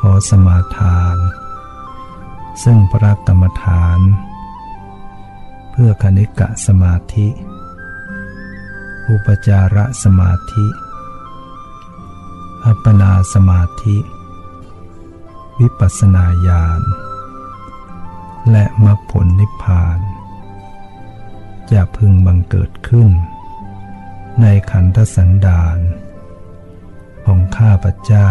ขอสมาทาน ซึ่งพระกรรมฐาน เพื่อคณิกะสมาธิ อุปจาระสมาธิ อัปปนาสมาธิ วิปัสนาญาณ และมรรคผลนิพพาน จะพึงบังเกิดขึ้น ในขันธสันดานของข้าพเจ้า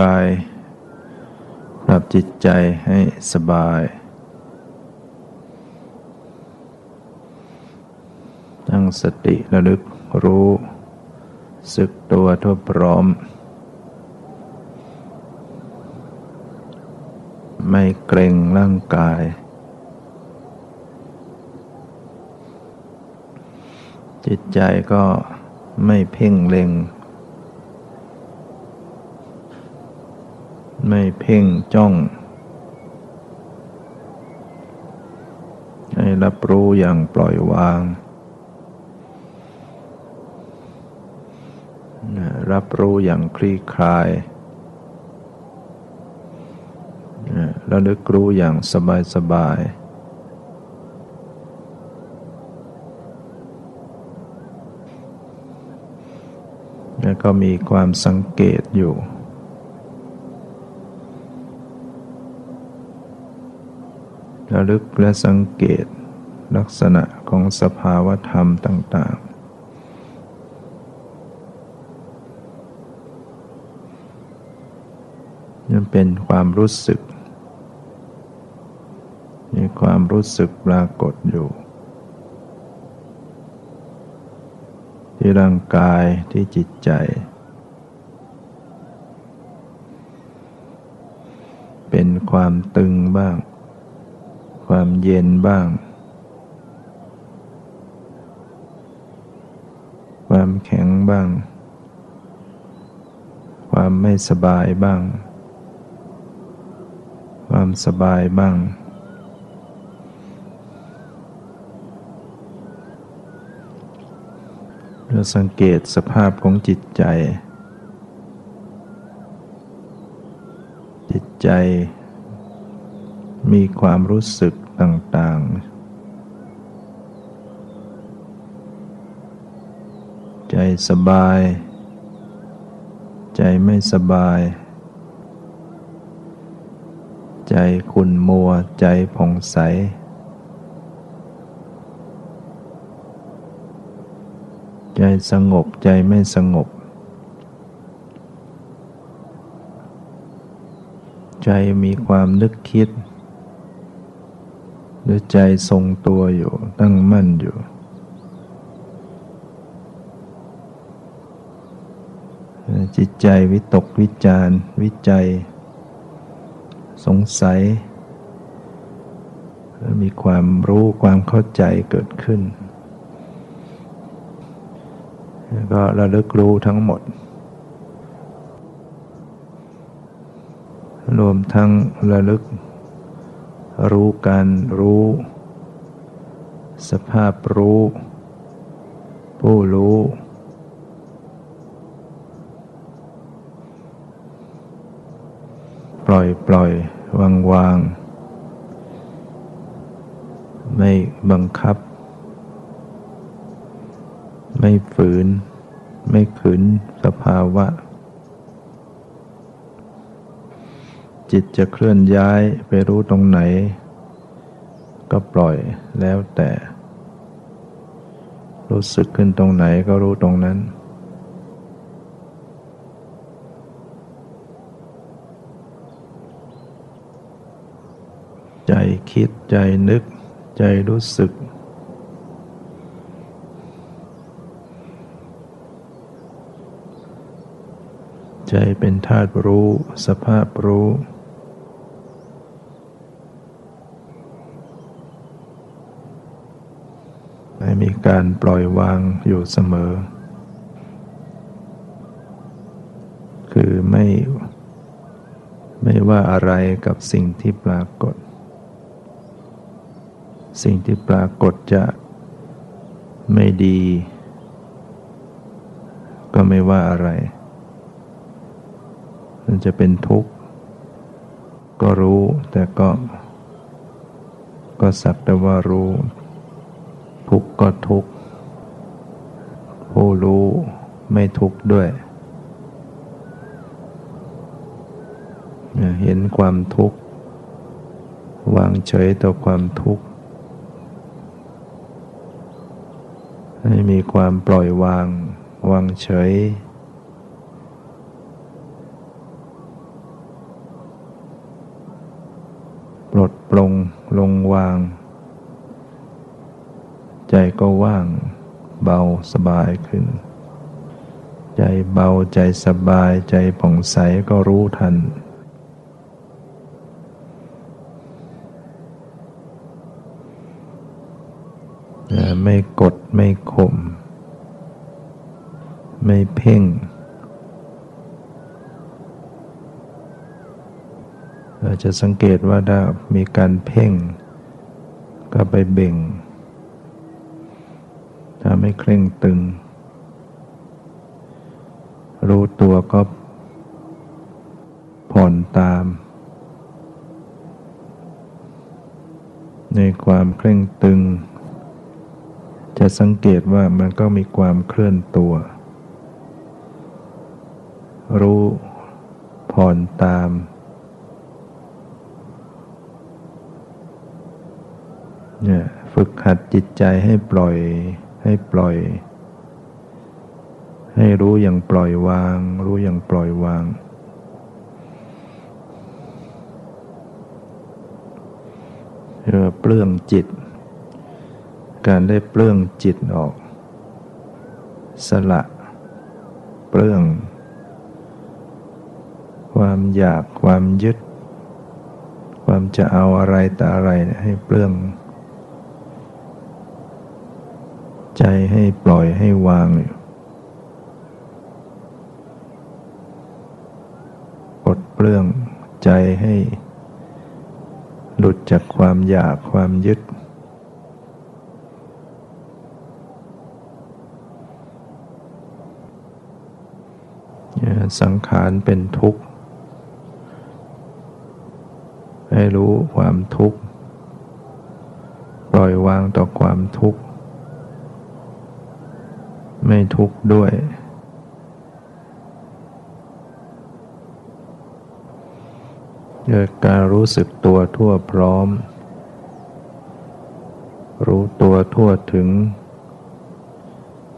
กาย ปรับจิตใจให้สบายตั้งสติระลึกรู้สึกตัวทั่วพร้อม ไม่เกรงร่างกาย จิตใจก็ไม่เพ่งเล็ง ไม่เพ่งจ้อง ให้รับรู้อย่างปล่อยวาง รับรู้อย่างคลี่คลายแล้วนึกรู้อย่างสบายสบายแล้วก็มีความสังเกตอยู่ ระลึกและสังเกตลักษณะของสภาวธรรมต่าง ๆนั่นเป็นความรู้สึก มีความรู้สึกปรากฏอยู่ ที่ร่างกายที่จิตใจ เป็นความตึงบ้าง ความเย็นบ้าง ความแข็งบ้าง ความไม่สบายบ้าง ความสบายบ้าง เราสังเกตสภาพของจิตใจ จิตใจ มีความรู้สึกต่างๆ ใจสบาย ใจไม่สบาย ใจขุ่นมัว ใจผ่องใส ใจสงบ ใจไม่สงบใจมีความนึกคิด หรือใจทรงตัวอยู่ตั้งมั่นอยู่ จิตใจวิตกวิจารวิจัย สงสัย มีความรู้ความเข้าใจเกิดขึ้นแล้วก็ระลึกรู้ทั้งหมด รวมทั้งระลึก รู้การรู้ สภาพรู้ ผู้รู้ ปล่อยปล่อยวางวาง ไม่บังคับ ไม่ฝืน ไม่ขืนสภาวะ จิตจะเคลื่อนย้ายไปรู้ตรงไหน ก็ปล่อยแล้วแต่ รู้สึกขึ้นตรงไหนก็รู้ตรงนั้นใจคิดใจนึก ใจรู้สึก ใจเป็นธาตุรู้ สภาพรู้ไม่มี การปล่อยวางอยู่เสมอ คือไม่ ไม่ว่าอะไรกับสิ่งที่ปรากฏ สิ่งที่ปรากฏจะไม่ดี ก็ไม่ว่าอะไร มันจะเป็นทุกข์ ก็รู้แต่ก็ ก็สักแต่ว่ารู้ ทุกข์ก็ทุกข์ผู้รู้ไม่ทุกข์ด้วย เห็นความทุกข์วางเฉยต่อความทุกข์ให้มีความปล่อยวาง วางเฉย ปลดปลงลงวาง ใจก็ว่าง เบาสบายขึ้น ใจเบาใจสบายใจผ่องใสก็รู้ทัน ไม่กดไม่ข่มไม่เพ่งเราจะสังเกตว่าถ้ามีการเพ่ง ก็ไปเบ่ง ถ้าไม่เคร่งตึง รู้ตัวก็ผ่อนตาม ในความเคร่งตึง จะสังเกตว่ามันก็มีความเคลื่อนตัว รู้ผ่อนตามเนี่ยฝึกหัดจิตใจให้ปล่อย ให้ปล่อย ให้รู้อย่างปล่อยวาง รู้อย่างปล่อยวาง เรียกว่าเปลื้องจิต การได้เปลื้องจิตออก สละ เปลื้อง ความอยากความยึด ความจะเอาอะไรแต่อะไรให้เปลื้อง ใจให้ปล่อยให้วางปลดเปลื้องใจให้หลุดจากความอยากความยึด สังขารเป็นทุกข์ ให้รู้ความทุกข์ ปล่อยวางต่อความทุกข์ ไม่ทุกข์ด้วยโดยการรู้สึกตัวทั่วพร้อม รู้ตัวทั่วถึง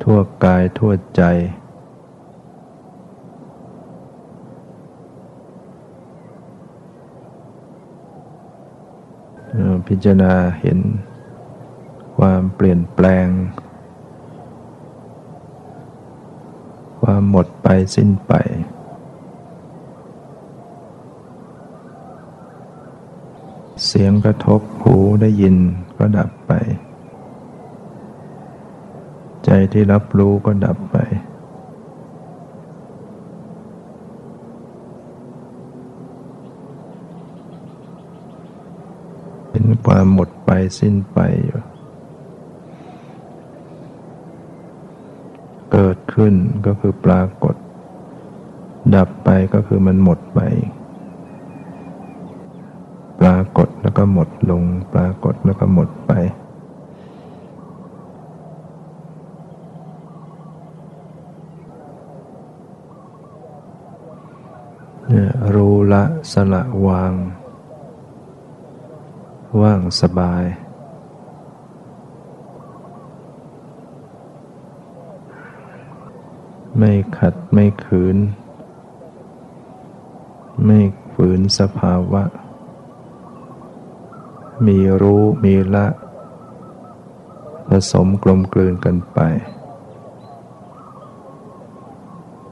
ทั่วกายทั่วใจพิจารณาเห็นความเปลี่ยนแปลง ความหมดไปสิ้นไปสิ่งสียงกระทบหูได้ยินก็ดับไป ใจที่รับรู้ก็ดับไป เป็นความหมดไปสิ้นไปอยู่เกิด ขึ้นก็คือปรากฏ ดับไปก็คือมันหมดไป ปรากฏแล้วก็หมดลง ปรากฏแล้วก็หมดไป รู้ละสละวาง ว่างสบาย ไม่ขัดไม่ขืน ไม่ฝืนสภาวะ มีรู้มีละ ผสมกลมกลืนกันไป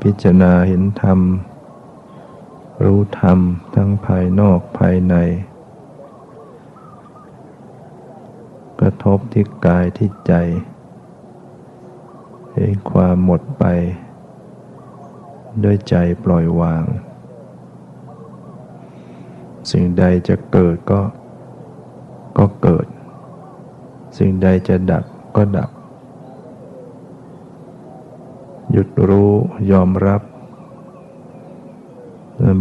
พิจารณาเห็นธรรม รู้ธรรมทั้งภายนอกภายใน กระทบที่กายที่ใจเห็นความหมดไป ด้วยใจปล่อยวาง สิ่งใดจะเกิดก็ ก็เกิด สิ่งใดจะดับก็ดับ หยุดรู้ยอมรับ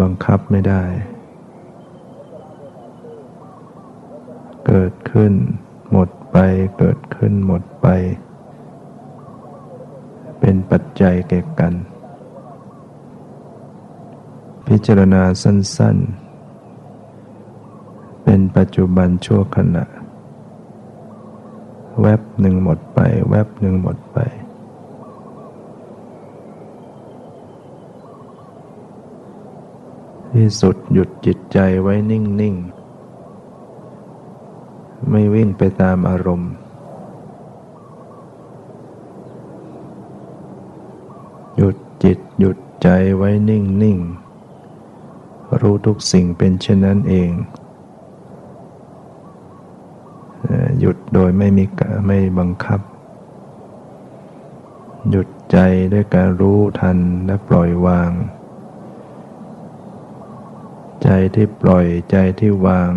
บังคับไม่ได้ เกิดขึ้น หมดไป เกิดขึ้นหมดไป เป็นปัจจัยแก่กัน พิจารณาสั้น ๆ เป็นปัจจุบันชั่วขณะ แวบหนึ่งหมดไป แวบหนึ่งหมดไป ที่สุดหยุดจิตใจไว้นิ่ง ๆ ไม่วิ่งไปตามอารมณ์หยุดจิตหยุดใจไว้นิ่ง ๆ รู้ทุกสิ่งเป็นเช่นนั้นเองหยุดโดยไม่มีไม่บังคับ หยุดใจด้วยการรู้ทันและปล่อยวาง ใจที่ปล่อยใจที่วาง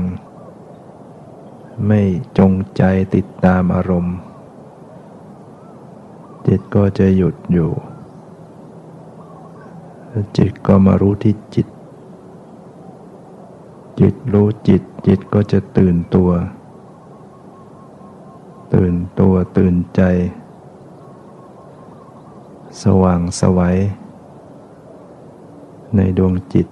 ไม่จงใจติดตามอารมณ์ จิตก็จะหยุดอยู่ จิตก็มารู้ที่จิต จิตรู้จิต จิตก็จะตื่นตัว ตื่นตัวตื่นใจ สว่างสวัย ในดวงจิต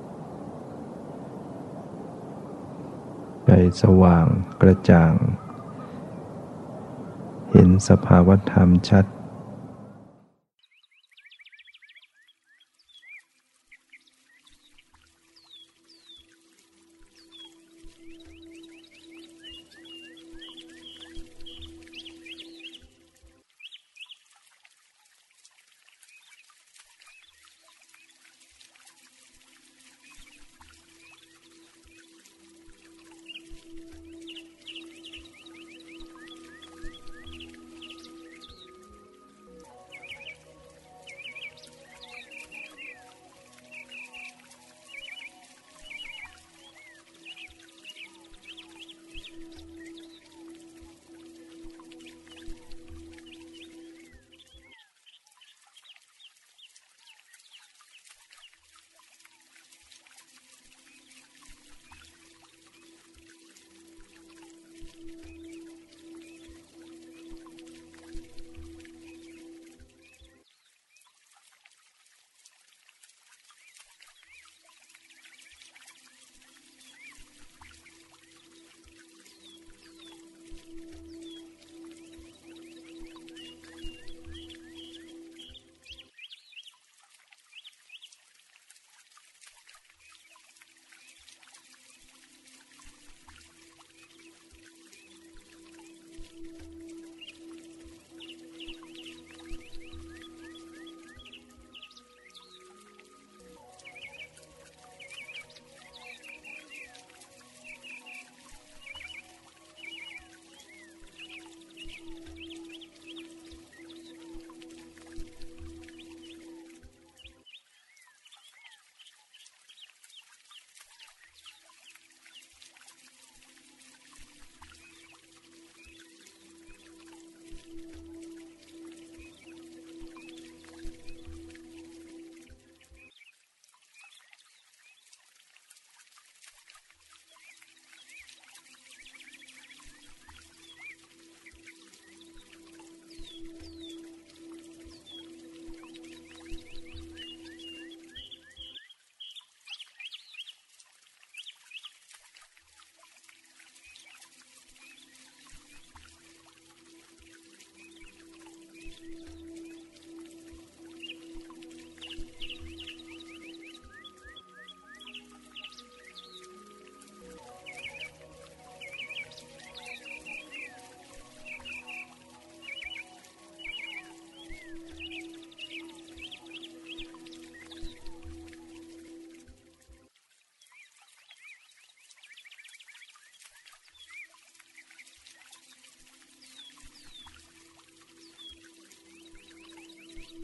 ไปสว่างกระจ่าง เห็นสภาวธรรมชัด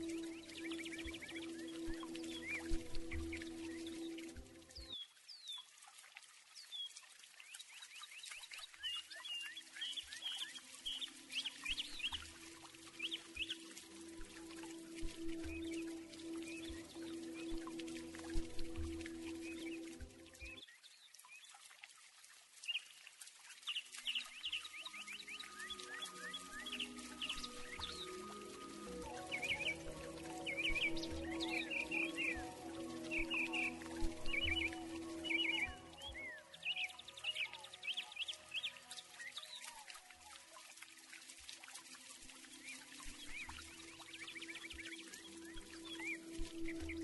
อ you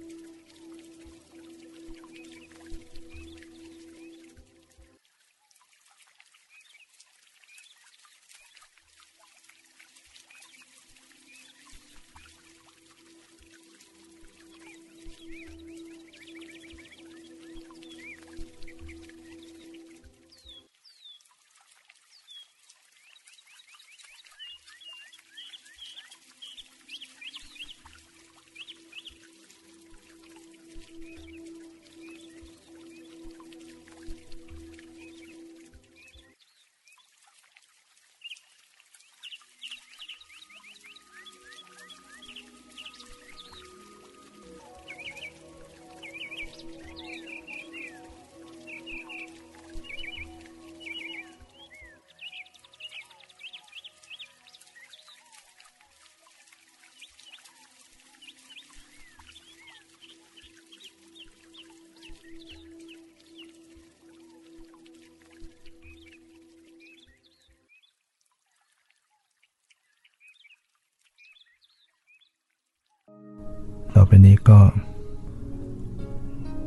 ไปนี้ก็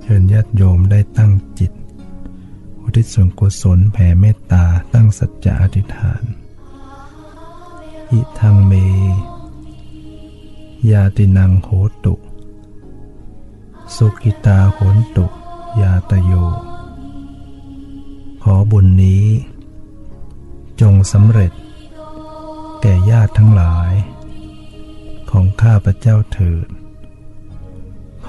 เชิญญาติโยมได้ตั้งจิต อุทิศส่วนกุศลแผ่เมตตาตั้งสัจจะอธิษฐาน อิทังเม ยาตินังโหตุ สุกิตาโหนตุ ยาตโย ขอบุญนี้ จงสำเร็จ แก่ญาติทั้งหลายของข้าพระเจ้าเถิด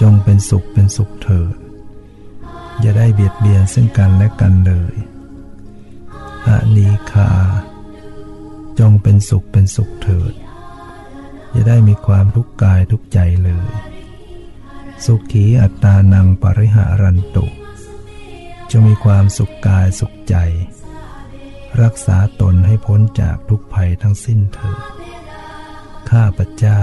จงเป็นสุขเป็นสุขเถิด อย่าได้เบียดเบียนซึ่งกันและกันเลยอานีคา จงเป็นสุขเป็นสุขเถิด อย่าได้มีความทุกข์กายทุกใจเลย สุขีอัตานังปริหารันตุ จะมีความสุขกายสุขใจ รักษาตนให้พ้นจากทุกภัยทั้งสิ้นเถิด ข้าพเจ้า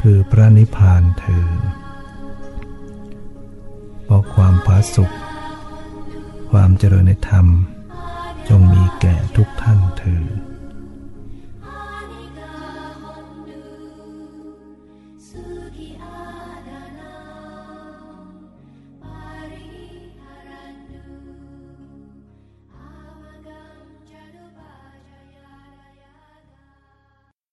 คือพระนิพพานเถิดเพราะความผาสุข ความเจริญในธรรม จงมีแก่ทุกท่านเถิด